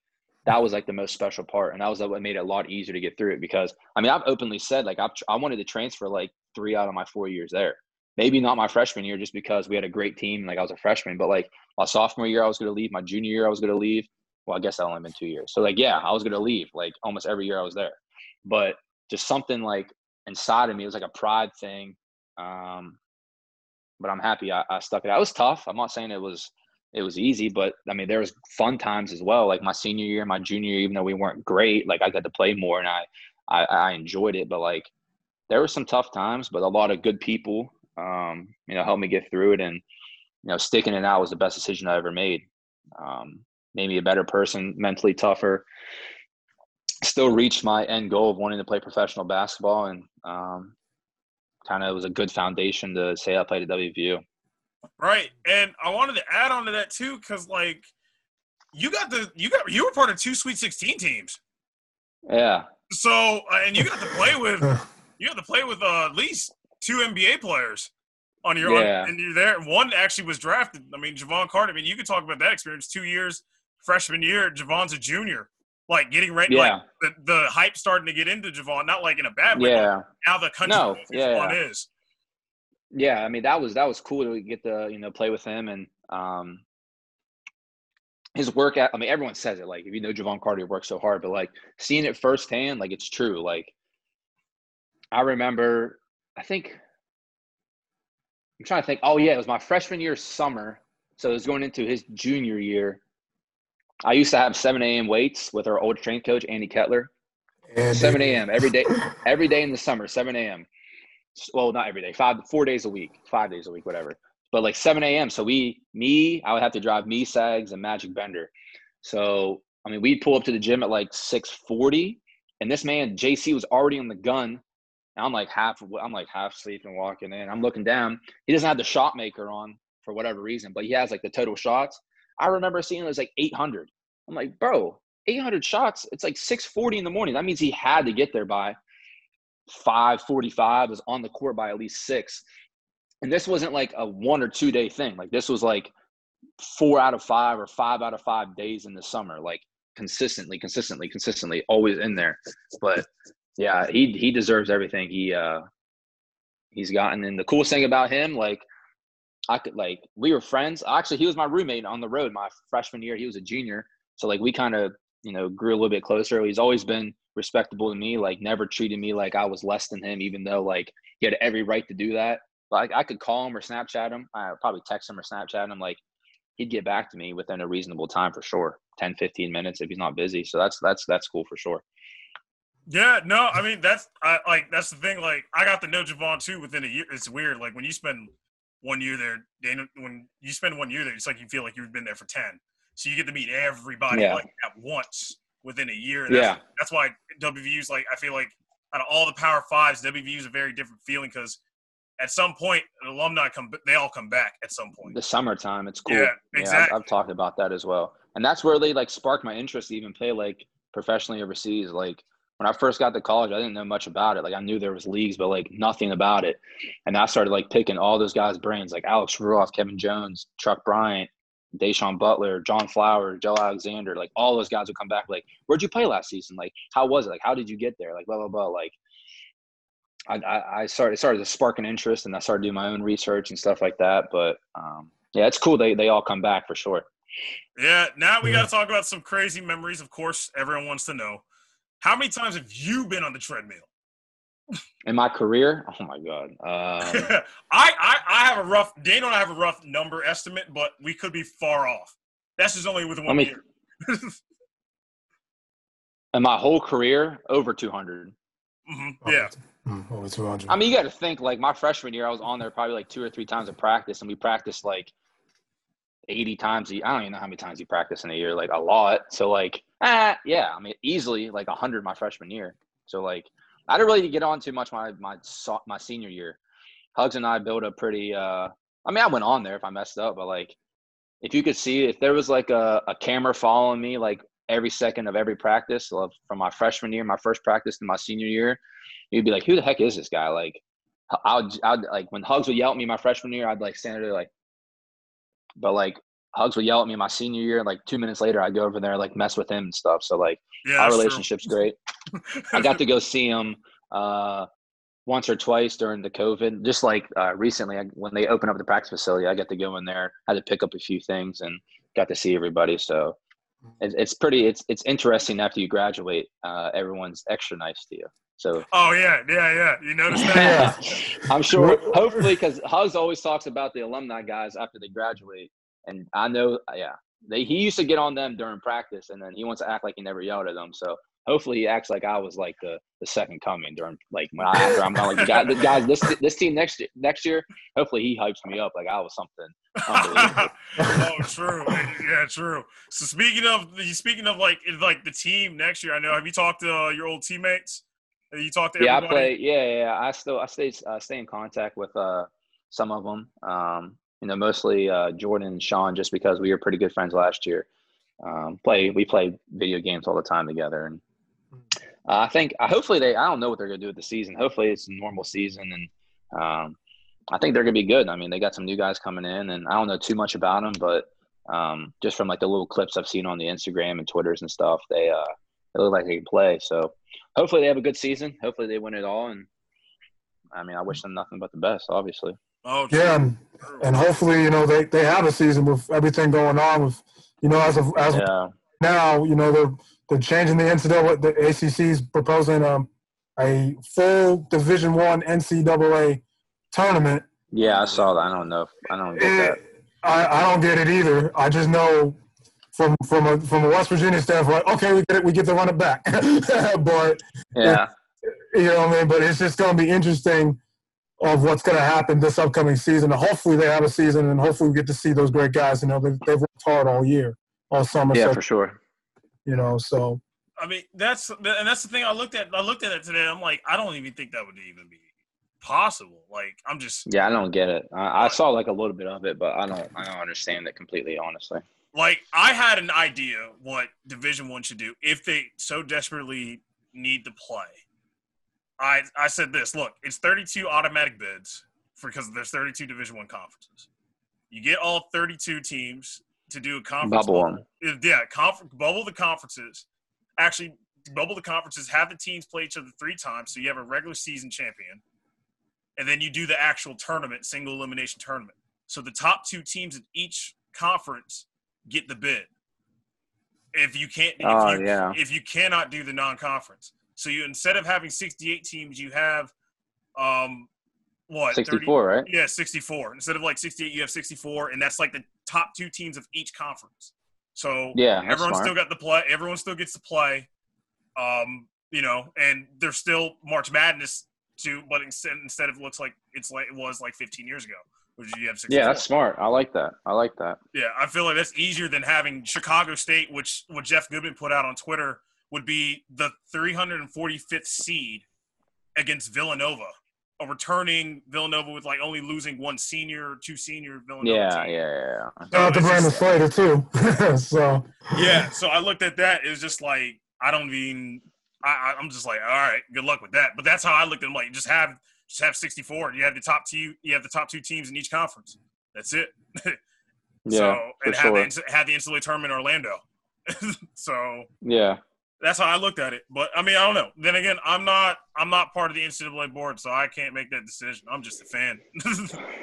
that was like the most special part, and that was what made it a lot easier to get through it. Because I mean, I've openly said like I've, I wanted to transfer like three out of my four years there. Maybe not my freshman year, just because we had a great team. Like I was a freshman, but like my sophomore year, I was going to leave. My junior year, I was going to leave. Well, I guess that only been two years. So like, yeah, I was going to leave. Like almost every year I was there, but just something like inside of me, it was like a pride thing um, but I'm happy I, I stuck it out. It was tough. I'm not saying it was it was easy, but I mean there was fun times as well. Like my senior year, my junior year, even though we weren't great, like I got to play more and I I, I enjoyed it. But like there were some tough times, but a lot of good people, um, you know, helped me get through it. And you know, sticking it out was the best decision I ever made. Um, made me a better person, mentally tougher. Still reached my end goal of wanting to play professional basketball, and um, kind of was a good foundation to say I played at WVU. Right, and I wanted to add on to that too, because like you got the you got you were part of two Sweet Sixteen teams. Yeah. So uh, and you got to play with you got to play with uh, at least two NBA players on your yeah. and you're there. One actually was drafted. I mean, Jevon Carter. I mean, you could talk about that experience. Two years freshman year, Jevon's a junior like getting ready, yeah. like the, the hype starting to get into Jevon, not like in a bad way. Yeah. Now the country no, yeah, yeah. is. Yeah, I mean that was that was cool to get to you know play with him and um his work at I mean everyone says it like if you know Jevon Carter works so hard, but like seeing it firsthand, like it's true. Like I remember I think I'm trying to think, oh yeah, it was my freshman year summer. So it was going into his junior year I used to have 7 a.m. weights with our old strength coach, Andy Kettler. And 7 a.m. every day, every day in the summer, 7 a.m. Well, not every day, five, four days a week, five days a week, whatever. but like 7 a.m. So we, me, I would have to drive me, Sags, and Magic Bender. So I mean, we'd pull up to the gym at like 6:40, and this man JC was already on the gun. And I'm like half, I'm like half sleeping, walking in. I'm looking down. He doesn't have the shot maker on for whatever reason, but he has like the total shots. I remember seeing it was like 800. I'm like, bro, 800 shots. It's like 6:40 in the morning. That means he had to get there by 5:45. Was on the court by at least six. And this wasn't like a one or two day thing. Like this was like four out of five or five out of five days in the summer. Like consistently, consistently, consistently, always in there. But yeah, he he deserves everything he uh he's gotten. And the coolest thing about him, like I could like we were friends. Actually, he was my roommate on the road my freshman year. He was a junior, so like we kind of you know grew a little bit closer. He's always been respectable to me. Like never treated me like I was less than him, even though like he had every right to do that. Like I could call him or Snapchat him. I probably text him or Snapchat him. Like he'd get back to me within a reasonable time for sure 10 15 minutes if he's not busy so that's that's that's cool for sure yeah no i mean that's I, like that's the thing like i got to know Jevon too within a year it's weird like when you spend one year there Dana, when you spend one year there it's like you feel like you've been there for 10 so you get to meet everybody yeah. like at once within a year that's, yeah that's why wvu's like i feel like out of all the power fives wvu is a very different feeling because at some point, alumni come. They all come back at some point. The summertime, it's cool. Yeah, exactly. Yeah, I've, I've, talked about that as well, and that's where they like sparked my interest to even play like professionally overseas. Like when I first got to college, I didn't know much about it. Like I knew there was leagues, but like nothing about it. And I started like picking all those guys' brains, like Alex Ruoff, Kevin Jones, Truck Bryant, Da'Sean Butler, John Flowers, Joe Alexander, like all those guys would come back. Like, where'd you play last season? Like, how was it? Like, how did you get there? Like, blah blah blah. Like, I, I started started to spark an interest and I started doing my own research and stuff like that. But um, yeah, it's cool. They they all come back for sure. Yeah. Now we got to talk about some crazy memories. Of course, everyone wants to know how many times have you been on the treadmill? In my career, oh my god, um, I, I I have a rough. Dana and I have a rough number estimate, but we could be far off. That's just only with one me, year. in my whole career, over two hundred. Mm-hmm. Yeah. Mm, over 200. I mean, you got to think like my freshman year, I was on there probably like two or three times of practice, and we practiced like 80 times. a year. I don't even know how many times you practice in a year, like a lot. So, like, ah, yeah, I mean, easily like 100 my freshman year. So, like, I didn't really get on too much my my my senior year. Hugs and I built a pretty. uh I mean, I went on there if I messed up, but like, if you could see, if there was like a, a camera following me, like every second of every practice from my freshman year, my first practice to my senior year, you'd be like, who the heck is this guy? Like, I'd, I'd like when Hugs would yell at me my freshman year, I'd like stand there like, but like Hugs would yell at me my senior year. Like two minutes later, I'd go over there like mess with him and stuff. So like yeah, our relationship's true. great. I got to go see him uh, once or twice during the COVID. Just like uh, recently, I, when they opened up the practice facility, I got to go in there. had to pick up a few things and got to see everybody. So it's, it's pretty. It's it's interesting after you graduate. Uh, everyone's extra nice to you. So. Oh yeah, yeah, yeah. You notice that? yeah. I'm sure. Hopefully, because Hugs always talks about the alumni guys after they graduate, and I know, yeah, they he used to get on them during practice, and then he wants to act like he never yelled at them. So hopefully, he acts like I was like the the second coming during like when I after I'm not like guys, guys, this this team next year next year. Hopefully, he hypes me up like I was something. oh, true. Yeah, true. So speaking of speaking of like like the team next year, I know. Have you talked to uh, your old teammates? You talk to yeah, everybody? I play. Yeah, yeah. I still I stay uh, stay in contact with uh, some of them. Um, you know, mostly uh, Jordan and Sean, just because we were pretty good friends last year. Um, play we play video games all the time together, and uh, I think uh, hopefully they. I don't know what they're gonna do with the season. Hopefully it's a normal season, and um, I think they're gonna be good. I mean, they got some new guys coming in, and I don't know too much about them, but um, just from like the little clips I've seen on the Instagram and Twitters and stuff, they uh, they look like they can play. So hopefully they have a good season. Hopefully they win it all. And I mean, I wish them nothing but the best, obviously. Oh, yeah, and, and hopefully you know they, they have a season with everything going on with you know as of as yeah. of now you know they're they're changing the NCAA the ACC is proposing um a full Division One NCAA tournament. Yeah, I saw that. I don't know. I don't get it, that. I, I don't get it either. I just know from from a from a West Virginia standpoint, okay, we get it, we get to run it back. but yeah, you know what I mean. But it's just going to be interesting of what's going to happen this upcoming season. And hopefully they have a season, and hopefully we get to see those great guys. You know, they've, they've worked hard all year, all summer. Yeah, so, for sure. You know, so I mean, that's and that's the thing. I looked at I looked at it today. I'm like, I don't even think that would even be possible. Like, I'm just Yeah, I don't get it. I, I saw like a little bit of it, but I don't. I don't understand it completely, honestly. Like I had an idea what Division One should do if they so desperately need to play. I I said this. Look, it's 32 automatic bids because there's 32 Division One conferences. You get all 32 teams to do a conference Bubble. Uh, Yeah, conf- bubble the conferences. Actually, bubble the conferences. Have the teams play each other three times, so you have a regular season champion, and then you do the actual tournament, single elimination tournament. So the top two teams in each conference get the bid. If you can't, if Oh, you, yeah. if you cannot do the non-conference, so you instead of having 68 teams, you have um what 30 Sixty-four, right? yeah, 64. Instead of like 68, you have 64, and that's like the top two teams of each conference. So Yeah, everyone still got the play. Everyone still gets to play. Um, you know, and there's still March Madness too, but instead instead of looks like it's like it was like 15 years ago, which you have 64. Yeah, that's smart. I like that. I like that. Yeah, I feel like that's easier than having Chicago State, which what Jeff Goodman put out on Twitter would be the 345th seed against Villanova, a returning Villanova with like only losing one senior, two senior Villanova. Yeah, team. yeah, yeah. yeah. shout out to it's Brandon Slater too. so Yeah, so I looked at that. It was just like I don't even. I, I- I'm just like, all right, good luck with that. But that's how I looked at them. Like, just have just have 64. You have the top two. You have the top two teams in each conference. That's it. Yeah, so and have the sure. NC- have the NCAA tournament in Orlando. so Yeah, that's how I looked at it. But I mean, I don't know. Then again, I'm not I'm not part of the NCAA board, so I can't make that decision. I'm just a fan.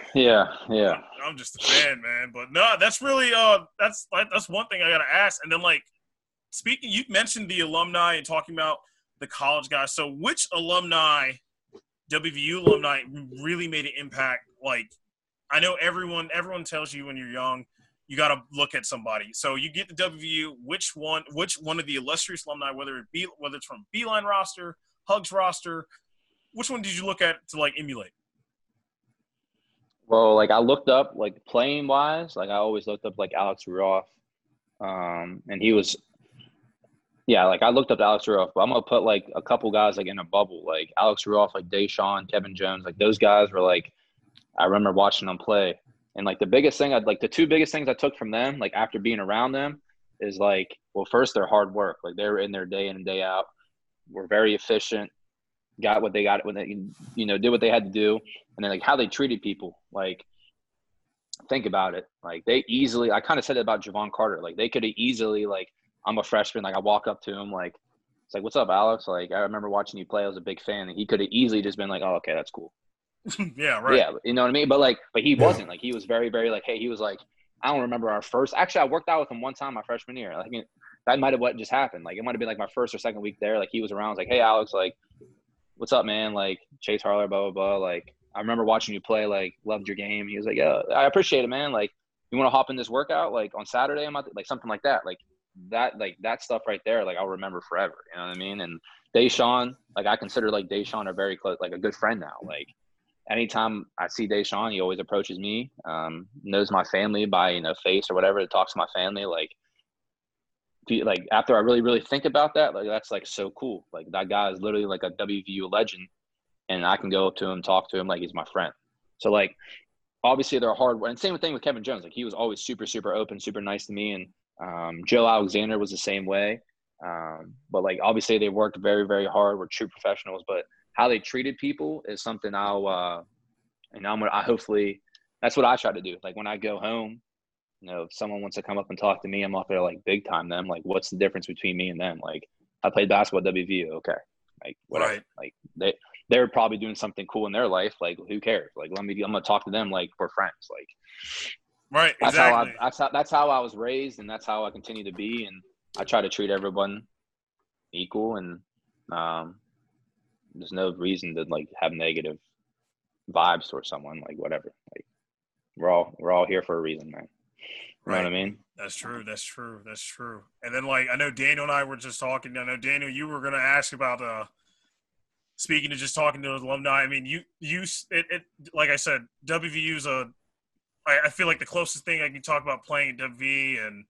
yeah, yeah. I'm just a fan, man. But no, that's really uh that's like that's one thing I gotta ask. And then like speaking you mentioned the alumni and talking about the college guys. So which alumni, WVU alumni, really made an impact? Like I know everyone everyone tells you when you're young, you gotta look at somebody. So you get the WVU, which one which one of the illustrious alumni, whether it be whether it's from Beilein roster, Hugs roster, which one did you look at to like emulate? Well, like I looked up, like playing wise, like I always looked up like Alex Ruoff, um, and he was, yeah, like I looked up Alex Ruoff, but I'm gonna put like a couple guys like in a bubble, like Alex Ruoff, like Da'Sean, Kevin Jones, like those guys were like, I remember watching them play, and like the biggest thing, I'd like the two biggest things I took from them, like after being around them, is like, well, first their hard work, like they were in there day in and day out, were very efficient, got what they got when they, you know, did what they had to do, and then like how they treated people. Like, think about it. Like they easily, I kind of said it about Jevon Carter. Like they could have easily, like, I'm a freshman. Like I walk up to him, like, it's like, what's up, Alex? Like I remember watching you play. I was a big fan, and he could have easily just been like, oh, okay, that's cool. yeah, right. Yeah, you know what I mean. But like, but he Yeah. wasn't. Like he was very, very like, hey, he was like, I don't remember our first. Actually, I worked out with him one time my freshman year. Like that might have what just happened. Like it might have been like my first or second week there. Like he was around. I was like, hey, Alex, like, what's up, man? Like Chase Harler, blah blah blah. Like I remember watching you play. Like loved your game. He was like, yeah, I appreciate it, man. Like you want to hop in this workout like on Saturday? I'm out like something like that. Like that, like that stuff right there. Like I'll remember forever. You know what I mean? And Da'Sean, like I consider like Da'Sean a very close, like a good friend now. Like anytime I see Da'Sean, he always approaches me, um, knows my family by you know face or whatever, talks to my family. Like, you- like after I really really think about that, like that's like so cool. Like that guy is literally like a WVU legend, and I can go up to him, talk to him like he's my friend. So like, obviously they're hard. And same thing with Kevin Jones. Like he was always super super open, super nice to me, and um, Joe Alexander was the same way. Um, but like obviously they worked very very hard. Were true professionals, but how they treated people is something I'll uh and I'm gonna I hopefully that's what I try to do. Like when I go home, you know, if someone wants to come up and talk to me, I'm not gonna like big time them. Like what's the difference between me and them? Like I played basketball at WVU, okay. Like whatever. Right. Like they they're probably doing something cool in their life. Like who cares? Like let me I'm gonna talk to them like we're friends. Like Right. that's exactly. how I that's how that's how I was raised and that's how I continue to be and I try to treat everyone equal and um there's no reason to like have negative vibes towards someone like whatever like we're all we're all here for a reason man you know what I mean That's true. That's true. That's true. And then like I know Daniel and I were just talking. I know Daniel, you were gonna ask about uh speaking to just talking to alumni, I mean, you you it, it like I said, WVU is a. I, I feel like the closest thing I can talk about playing at WV and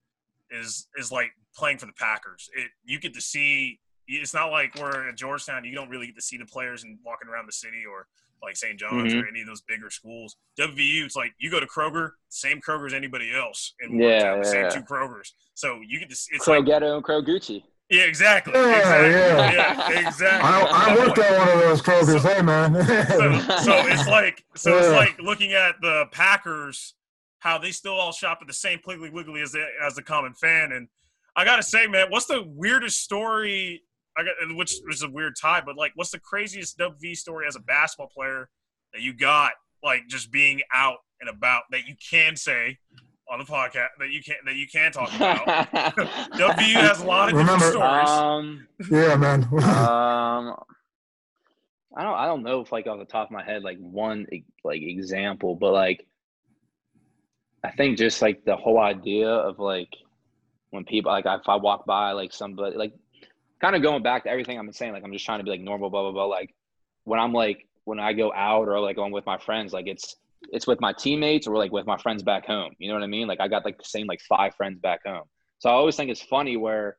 is is like playing for the Packers. It you get to see. It's not like we're at Georgetown. You don't really get to see the players and walking around the city or like St. John's Mhm. or any of those bigger schools. WVU, it's like you go to Kroger, same Kroger as anybody else, and Yeah, the same yeah. two Krogers. So you get to. see- It's like Crow and Crow Gucci. Yeah, exactly, Yeah, exactly, yeah. yeah, exactly. I, I worked at one of those Kroger's. So- hey, man. so, so it's like so it's like looking at the Packers, how they still all shop at the same Piggly Wiggly as the, as the common fan. And I gotta say, man, what's the weirdest story? I got, which was a weird tie, but like, what's the craziest WV story as a basketball player that you got, like just being out and about that you can say on the podcast that you can't that you can't talk about? WVU has a lot of different Remember- stories. um, yeah, man. um, I don't. I don't know if like off the top of my head, like one like example, but like, I think just like the whole idea of like when people like if I walk by like somebody like kind of going back to everything I'm saying, like I'm just trying to be like normal, blah blah blah. Like when I'm like when I go out or like I'm with my friends, like it's it's with my teammates or like with my friends back home. You know what I mean? Like I got like the same like five friends back home. So I always think it's funny where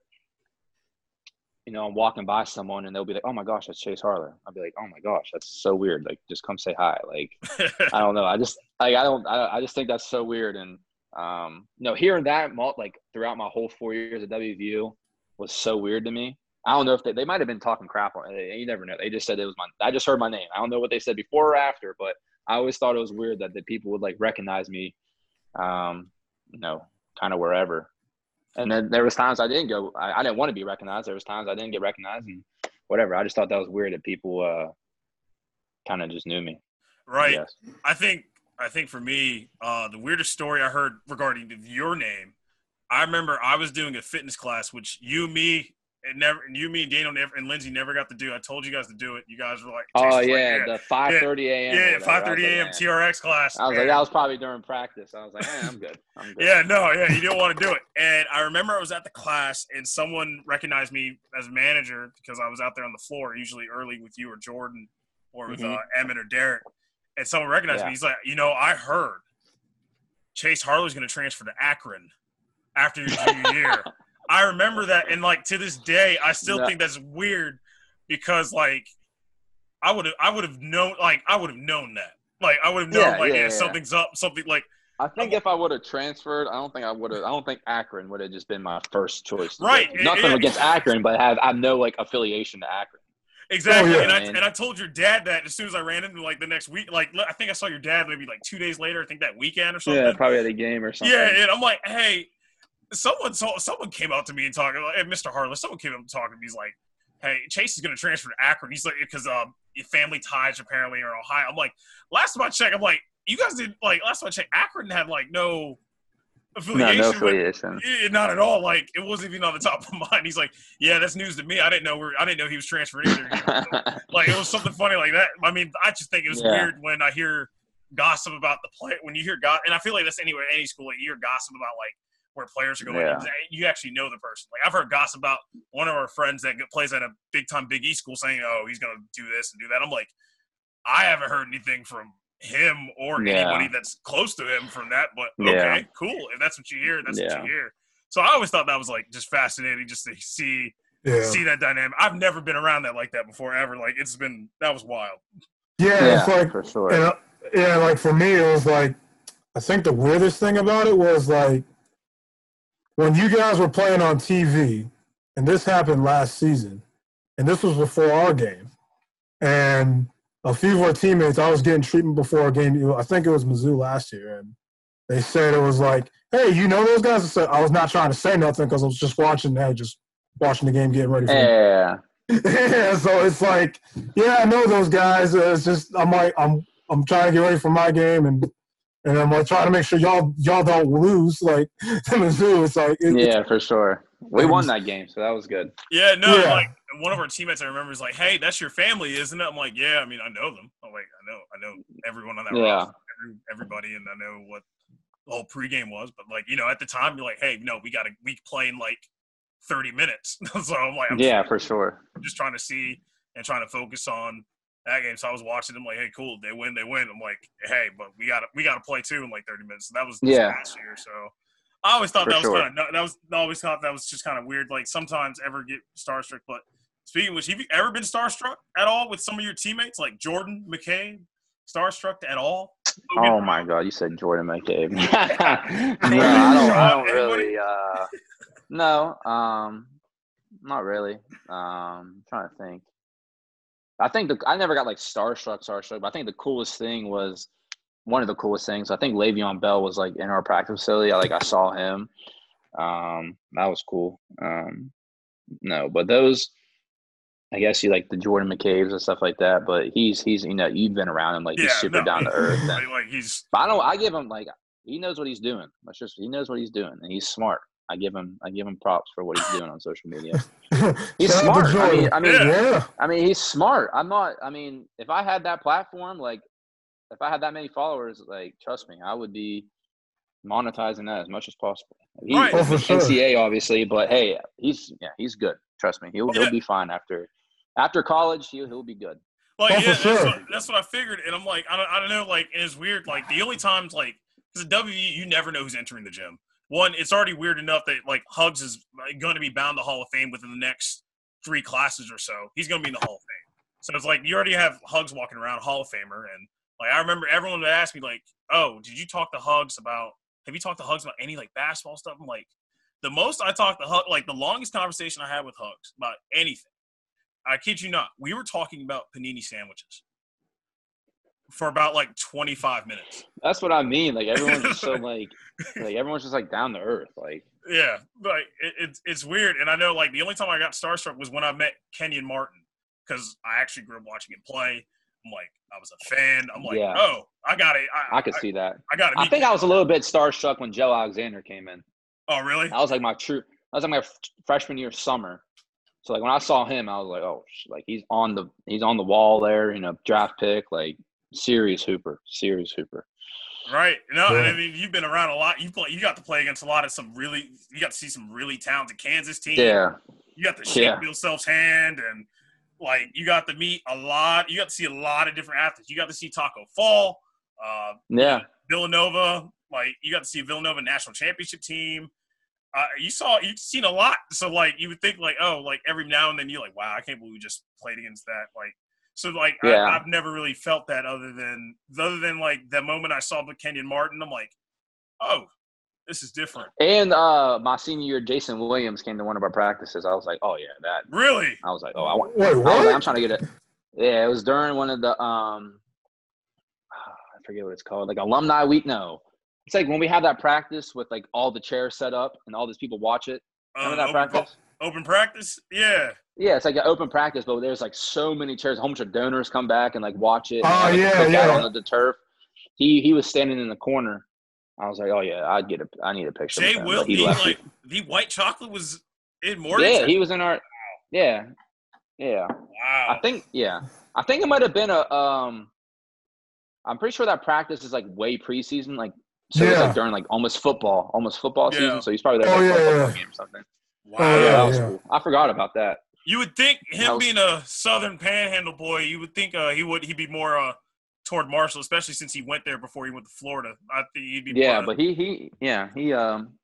you know, I'm walking by someone and they'll be like, "Oh my gosh, that's Chase Harler." I'll be like, "Oh my gosh, that's so weird." Like, just come say hi. Like, I don't know. I just like I don't. I, I just think that's so weird. And um, no, hearing that like throughout my whole four years at WVU was so weird to me. I don't know if they they might have been talking crap on it. You never know. They just said it was my. I just heard my name. I don't know what they said before or after, but I always thought it was weird that the people would like recognize me. Um, you know, kind of wherever. And then there was times I didn't go. I, I didn't want to be recognized. There was times I didn't get recognized, and whatever. I just thought that was weird that people uh, kind of just knew me. Right. guess. I think I think for me, uh, the weirdest story I heard regarding your name, I remember I was doing a fitness class, which you, me, and never, and you, me, and Daniel, never, and Lindsay never got to do. I told you guys to do it. You guys were like, Oh like, yeah, the five thirty a.m. yeah, five thirty like, a.m. TRX class. I was like, And- that was probably during practice. I was like, eh, I'm good. I'm good. Yeah, no, yeah, you didn't want to do it. And I remember I was at the class and someone recognized me as manager because I was out there on the floor, usually early with you or Jordan or with Mhm. uh, Emmett or Derek. And someone recognized Yeah. me. He's like, you know, I heard Chase Harler's going to transfer to Akron after your junior year. I remember that, and like to this day, I still Yeah. think that's weird because like I would have, I would have known, like I would have known that, like I would have known, Yeah, like yeah, yeah, something's up, something like I think if I would have transferred, I don't think I would have. I don't think Akron would have just been my first choice. Right, it- Nothing it- against Akron, but have I have no like affiliation to Akron. Exactly, yeah. and I Man. and I told your dad that as soon as I ran into like the next week. Like I think I saw your dad maybe like two days later. I think that weekend or something. Yeah, probably at a game or something. Yeah, and I'm like, hey, someone saw someone came out to me and talking, like, Mr. Harler. Someone came up and talking to me. He's like, hey, Chase is going to transfer to Akron. He's like, because um, family ties apparently are Ohio. I'm like, last time I checked, I'm like, you guys did like last time I checked, Akron had like no no, affiliation. no with, affiliation. Eh, not at all. Like it wasn't even on the top of mind. He's like, yeah, that's news to me. I didn't know where I didn't know he was transferred either. like it was something funny like that. I mean, I just think it was Yeah. weird when I hear gossip about the play. When you hear gossip, and I feel like that's anywhere any school. Like you hear gossip about like where players are going. Yeah. You actually know the person. Like I've heard gossip about one of our friends that plays at a big time Big E school saying, "Oh, he's going to do this and do that." I'm like, I haven't heard anything from him or Yeah. anybody that's close to him from that. But Yeah. okay, cool. If that's what you hear, that's Yeah. what you hear. So I always thought that was like just fascinating, just to see Yeah. see that dynamic. I've never been around that like that before ever. Like it's been that was wild. Yeah, yeah, it's like for sure. And, uh, yeah, like for me, it was like I think the weirdest thing about it was like when you guys were playing on TV, and this happened last season, and this was before our game, and a few of our teammates, I was getting treatment before a game. I think it was Mizzou last year, and they said it was like, "Hey, you know those guys?" I said I was not trying to say nothing because I was just watching. Hey, just watching the game, getting ready for. yeah, yeah, so it's like, yeah, I know those guys. It's just I'm like I'm I'm trying to get ready for my game and and I'm like trying to make sure y'all y'all don't lose like to Mizzou. It's like it, yeah, for sure. We won that game, so that was good. Yeah, no, Yeah. like one of our teammates I remember is like, "Hey, that's your family, isn't it?" I'm like, "Yeah, I mean, I know them. I'm like, I know, I know everyone on that Yeah. roster, every, everybody, and I know what the whole pregame was." But like, you know, at the time, you're like, "Hey, no, we got a we play in like 30 minutes." so I'm like, I'm Yeah, just, for sure. just trying to see and trying to focus on that game. So I was watching them like, hey, cool, they win, they win. I'm like, hey, but we got to we got to play too in like 30 minutes. So that was this Yeah. past year. So I always thought For that was kind of that was I always thought that was just kind of weird. Like sometimes ever get starstruck, but speaking of which, have you ever been starstruck at all with some of your teammates, like Jordan McCabe? Starstruck at all? Oh my God! You said Jordan McCabe. no, I don't. I don't really. Uh, no, um, not really. Um, trying to think. I think the I never got like starstruck, starstruck. But I think the coolest thing was one of the coolest things. I think Le'Veon Bell was like in our practice facility. I like I saw him. Um, that was cool. Um, no, but those. I guess you like the Jordan McCabe's and stuff like that, but he's he's you know you've been around him like he's super no, down to earth. and- Like, like he's but I don't. I give him like he knows what he's doing. That's just he knows what he's doing, and he's smart. I give him I give him props for what he's doing on social media. He's Shout smart. I mean, I mean, Yeah. yeah. I mean, he's smart. I'm not. I mean, if I had that platform, like if I had that many followers, like trust me, I would be monetizing that as much as possible. He, Right. Oh, for sure. NCA obviously, but hey, he's yeah, he's good. Trust me, he'll Yeah. he'll be fine after after college. He'll he'll be good. Like, Oh, yeah, for that's, sure. what, that's what I figured. And I'm like, I don't, I don't know. Like, it's weird. Like, the only times, like, because at WVU, you never know who's entering the gym. One, it's already weird enough that, like, Hugs is going to be bound to Hall of Fame within the next three classes or so. He's going to be in the Hall of Fame. So it's like, you already have Hugs walking around, Hall of Famer. And, like, I remember everyone would ask me, like, oh, did you talk to Hugs about, have you talked to Hugs about any, like, basketball stuff? I'm like, the most I talked to Hugs, like, the longest conversation I had with Hugs about anything I kid you not. We were talking about panini sandwiches for about like 25 minutes. That's what I mean. Like everyone's just so like like everyone's just like down to earth. Like Yeah, like it, it's it's weird. And I know like the only time I got starstruck was when I met Kenyon Martin because I actually grew up watching him play. I'm like, I was a fan. I'm like, Yeah. oh, I got it. I, I could see that. I, got it. I think I was a little bit starstruck when Joe Alexander came in. Oh, really? I was like my true. I was like my f- freshman year summer. So like when I saw him, I was like, oh, like he's on the he's on the wall there. You know, draft pick, like serious hooper, serious hooper. Right. No, Yeah. I mean you've been around a lot. You play. You got to play against a lot of some really. You got to see some really talented Kansas team. Yeah, You got to shake Yeah. Bill Self's hand and like you got to meet a lot. You got to see a lot of different athletes. You got to see Tacko Fall, uh, yeah, Villanova. Like you got to see Villanova national championship team. Uh, you saw you've seen a lot. So like you would think like oh like every now and then you're like wow I can't believe we just played against that like. So like Yeah. I, I've never really felt that other than other than like the moment I saw Kenyon Martin I'm like oh this is different and uh my senior year, Jason Williams came to one of our practices. I was like, oh yeah, that. really I was like, oh, I want. Wait, I was like, I'm what? trying to get it. Yeah, it was during one of the um, I forget what it's called, like alumni week. No, it's like when we have that practice with like all the chairs set up and all these people watch it. Remember Uh, that open, practice? Open practice yeah Yeah, it's like an open practice, but there's like so many chairs. A whole bunch of donors come back and like watch it. Oh, have, yeah, cookout yeah. On the, the turf, he he was standing in the corner. I was like, oh yeah, I'd get a, I need a picture. Jay with. Will but he the left. like the white chocolate was in yeah, he was in our. Yeah, yeah. wow I think yeah. I think it might have been a um I'm pretty sure that practice is like way preseason, like so it's like during like almost football, almost football Yeah. season. So he's probably there Oh, for yeah, a football yeah. game or something. Wow Oh, Yeah, yeah. cool. I forgot about that. You would think him was- being a Southern Panhandle boy, you would think uh, he would he'd be more uh, toward Marshall, especially since he went there before he went to Florida. I think he'd be. Yeah, more- but he he yeah, he um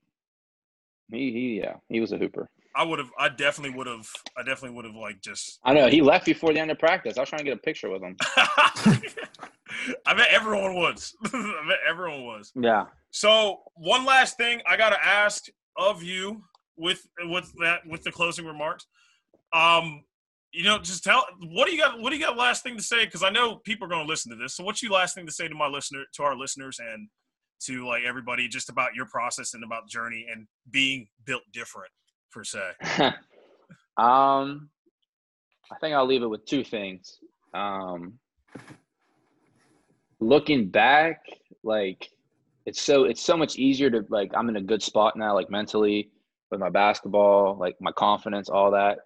he he yeah, he was a hooper. I would have. I definitely would have. I definitely would have like just. I know, he left before the end of practice. I was trying to get a picture with him. I bet everyone was. I bet everyone was. Yeah. So one last thing I gotta ask of you with with that with the closing remarks. Um, you know, just tell what do you got? What do you got? Last thing to say? Because I know people are going to listen to this. So what's your last thing to say to my listener, to our listeners, and to like everybody, just about your process and about journey and being built different per se. um, I think I'll leave it with two things. Um, looking back, like it's so it's so much easier to like I'm in a good spot now, like mentally with my basketball, like my confidence, all that.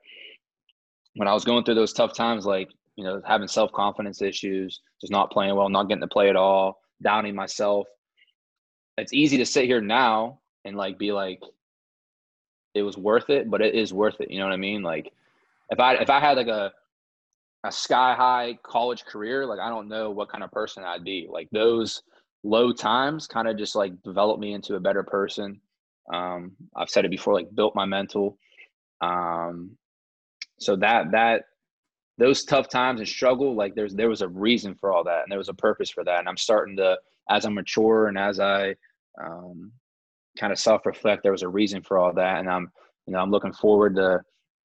When I was going through those tough times, like you know, having self confidence issues, just not playing well, not getting to play at all, downing myself. It's easy to sit here now and like be like, it was worth it, but it is worth it. You know what I mean? Like if I if I had like a a sky high college career, like I don't know what kind of person I'd be. Like those low times kind of just like developed me into a better person. Um, I've said it before, like built my mental. Um, so that that those tough times and struggle, like there's there was a reason for all that, and there was a purpose for that. And I'm starting to, as I mature and as I um, kind of self reflect, there was a reason for all that, and I'm you know I'm looking forward to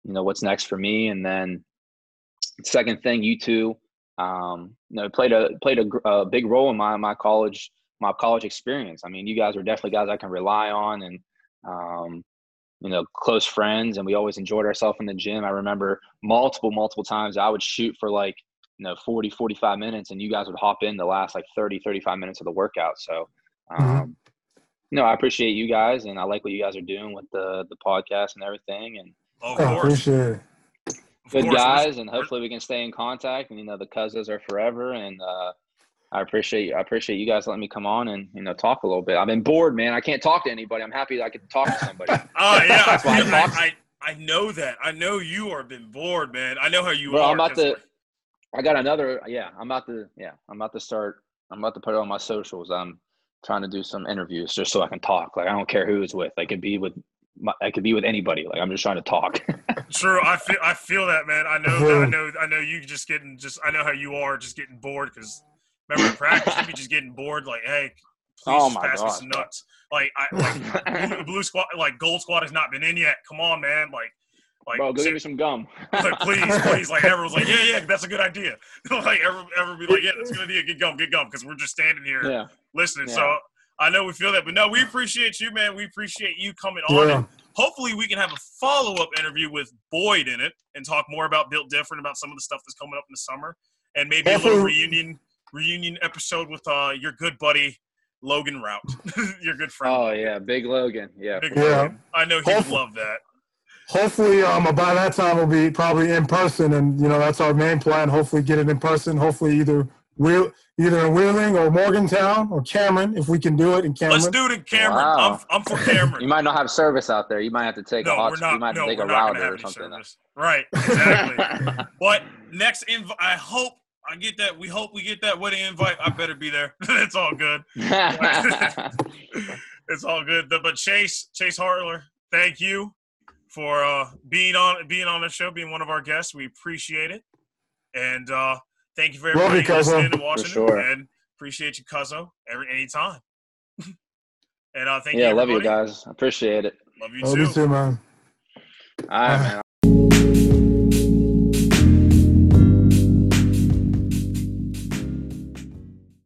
you know what's next for me, and then second thing, you two, um, you know, played a played a, a big role in my my college my college experience. I mean, you guys are definitely guys I can rely on, and um, you know, close friends, and we always enjoyed ourselves in the gym. I remember multiple, multiple times I would shoot for like, you know, 40, 45 minutes, and you guys would hop in the last like 30, 35 minutes of the workout. So, mm-hmm. um, mm-hmm. no, I appreciate you guys, and I like what you guys are doing with the the podcast and everything. And oh, of course. good course. guys, and hopefully we can stay in contact. And you know, the cousins are forever, and uh, I appreciate I appreciate you guys letting me come on and you know talk a little bit. I've been bored, man. I can't talk to anybody. I'm happy that I could talk to somebody. oh yeah, I, I, I, I, know that. I know you are been bored, man. I know how you Bro, are. I'm about to. I got another. Yeah, I'm about to. Yeah, I'm about to start. I'm about to put it on my socials. I'm trying to do some interviews just so I can talk. Like I don't care who it's with. I could be with. My, I could be with anybody. Like I'm just trying to talk. True. I feel. I feel that, man. I know. That, I know. I know you just getting. Just. I know how you are. Just getting bored because Remember in practice, you'd be just getting bored. Like, hey, please oh pass God. me some nuts. Like, I like blue squad, like gold squad has not been in yet. Come on, man. Like, like, bro, go give me some gum. like, please, please. Like, everyone's like, yeah, yeah, that's a good idea. like, ever, ever be like, yeah, that's gonna be a good idea. Get gum, get gum, because we're just standing here yeah. listening. Yeah. So I know we feel that, but no, we appreciate you, man. We appreciate you coming on. And hopefully, we can have a follow up interview with Boyd in it and talk more about Built Different, about some of the stuff that's coming up in the summer, and maybe hopefully. a little reunion reunion episode with uh, your good buddy Logan Routt, your good friend. Oh yeah, Big Logan. Yeah, Big yeah. Logan. I know he'd hopefully, love that. Hopefully, um, by that time we'll be probably in person, and you know that's our main plan. Hopefully, get it in person. Hopefully, either Wheel, either in Wheeling or Morgantown or Cameron, if we can do it in Cameron. Let's do it in Cameron. Wow. I'm, I'm for Cameron. you might not have service out there. You might have to take no, a hot. Not, you might have no, to take a router or something. Right, exactly. but next invite, I hope I get that. We hope we get that wedding invite. I better be there. it's all good. it's all good. But Chase, Chase Harler, thank you for uh, being on being on the show, being one of our guests. We appreciate it, and uh, thank you for everybody you, listening and watching. Sure. And appreciate you, Cuzzo, every anytime. and uh, thank yeah, you. Yeah, love you guys. Appreciate it. Love you love too. you too, man. All right, man.